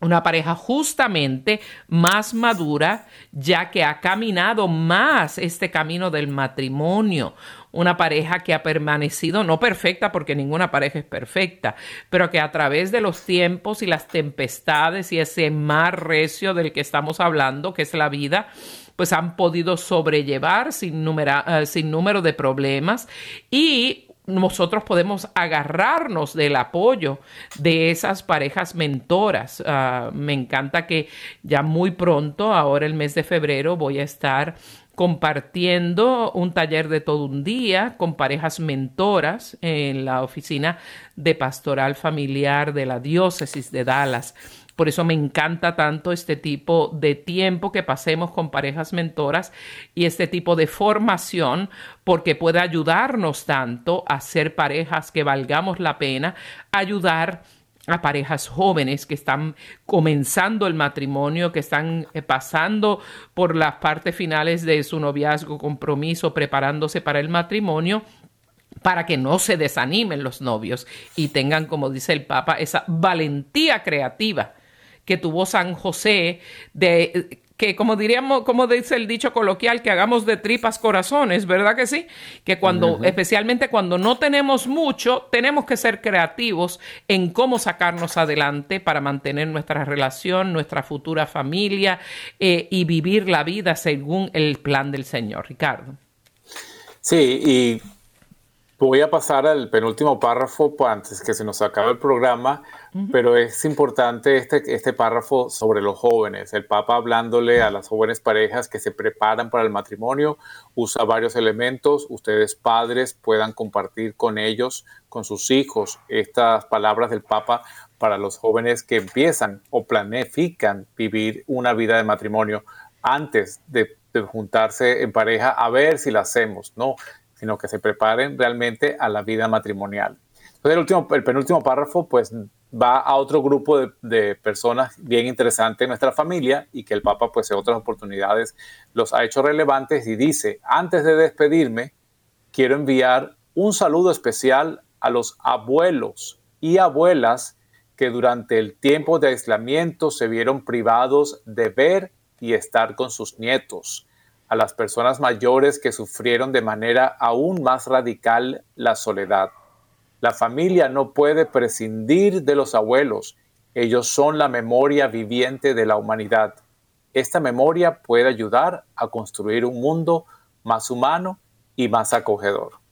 [SPEAKER 3] una pareja justamente más madura, ya que ha caminado más este camino del matrimonio, una pareja que ha permanecido, no perfecta porque ninguna pareja es perfecta, pero que a través de los tiempos y las tempestades y ese mar recio del que estamos hablando, que es la vida, pues han podido sobrellevar sin, eh, sin número de problemas y nosotros podemos agarrarnos del apoyo de esas parejas mentoras. Ah, me encanta que ya muy pronto, ahora el mes de febrero, voy a estar compartiendo un taller de todo un día con parejas mentoras en la oficina de pastoral familiar de la diócesis de Dallas. Por eso me encanta tanto este tipo de tiempo que pasemos con parejas mentoras y este tipo de formación porque puede ayudarnos tanto a ser parejas que valgamos la pena, ayudar a parejas jóvenes que están comenzando el matrimonio, que están eh, pasando por las partes finales de su noviazgo, compromiso, preparándose para el matrimonio para que no se desanimen los novios y tengan, como dice el Papa, esa valentía creativa que tuvo San José de que como diríamos, como dice el dicho coloquial, que hagamos de tripas corazones, ¿verdad que sí? Que cuando, especialmente cuando no tenemos mucho, tenemos que ser creativos en cómo sacarnos adelante para mantener nuestra relación, nuestra futura familia eh, y vivir la vida según el plan del Señor. Ricardo.
[SPEAKER 4] Sí, y Voy a pasar al penúltimo párrafo antes que se nos acabe el programa, pero es importante este, este párrafo sobre los jóvenes. El Papa hablándole a las jóvenes parejas que se preparan para el matrimonio, usa varios elementos. Ustedes padres puedan compartir con ellos, con sus hijos, estas palabras del Papa para los jóvenes que empiezan o planifican vivir una vida de matrimonio antes de, de juntarse en pareja a ver si la hacemos, ¿no? Sino que se preparen realmente a la vida matrimonial. Entonces, el, último, el penúltimo párrafo, pues va a otro grupo de, personas bien interesante en nuestra familia y que el Papa, pues en otras oportunidades los ha hecho relevantes y dice, antes de despedirme, quiero enviar un saludo especial a los abuelos y abuelas que durante el tiempo de aislamiento se vieron privados de ver y estar con sus nietos a las personas mayores que sufrieron de manera aún más radical la soledad. La familia no puede prescindir de los abuelos, ellos son la memoria viviente de la humanidad. Esta memoria puede ayudar a construir un mundo más humano y más acogedor.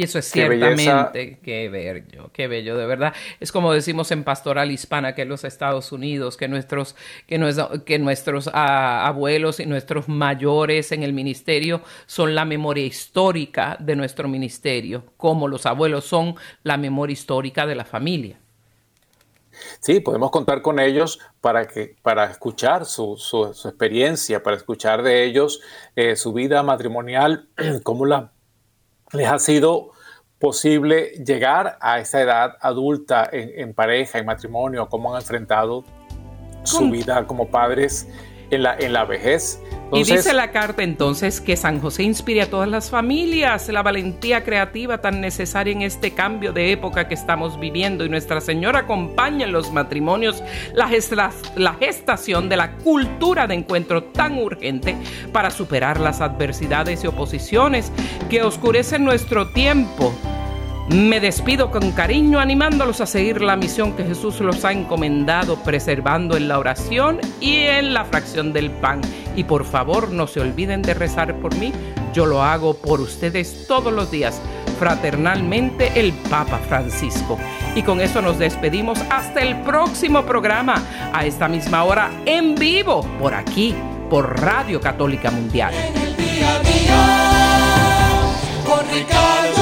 [SPEAKER 3] Y eso es ciertamente, qué, bello, qué bello, de verdad. Es como decimos en Pastoral Hispana que en los Estados Unidos, que nuestros, que, que nuestros ah, abuelos y nuestros mayores en el ministerio son la memoria histórica de nuestro ministerio, como los abuelos son la memoria histórica de la familia.
[SPEAKER 4] Sí, podemos contar con ellos para, que, para escuchar su, su, experiencia, para escuchar de ellos eh, su vida matrimonial, *clears throat* cómo la les ha sido posible llegar a esa edad adulta en, pareja, en matrimonio, cómo han enfrentado su vida como padres en la, en la vejez.
[SPEAKER 3] Y dice la carta entonces que San José inspire a todas las familias la valentía creativa tan necesaria en este cambio de época que estamos viviendo. Y Nuestra Señora acompaña en los matrimonios la, la gestación de la cultura de encuentro tan urgente para superar las adversidades y oposiciones que oscurecen nuestro tiempo me despido con cariño animándolos a seguir la misión que Jesús los ha encomendado, preservando en la oración y en la fracción del pan. Y por favor no se olviden de rezar por mí, yo lo hago por ustedes todos los días. Fraternalmente el Papa Francisco. Y con eso nos despedimos hasta el próximo programa, a esta misma hora en vivo, por aquí, por Radio Católica Mundial.
[SPEAKER 2] En el día a día, con Ricardo.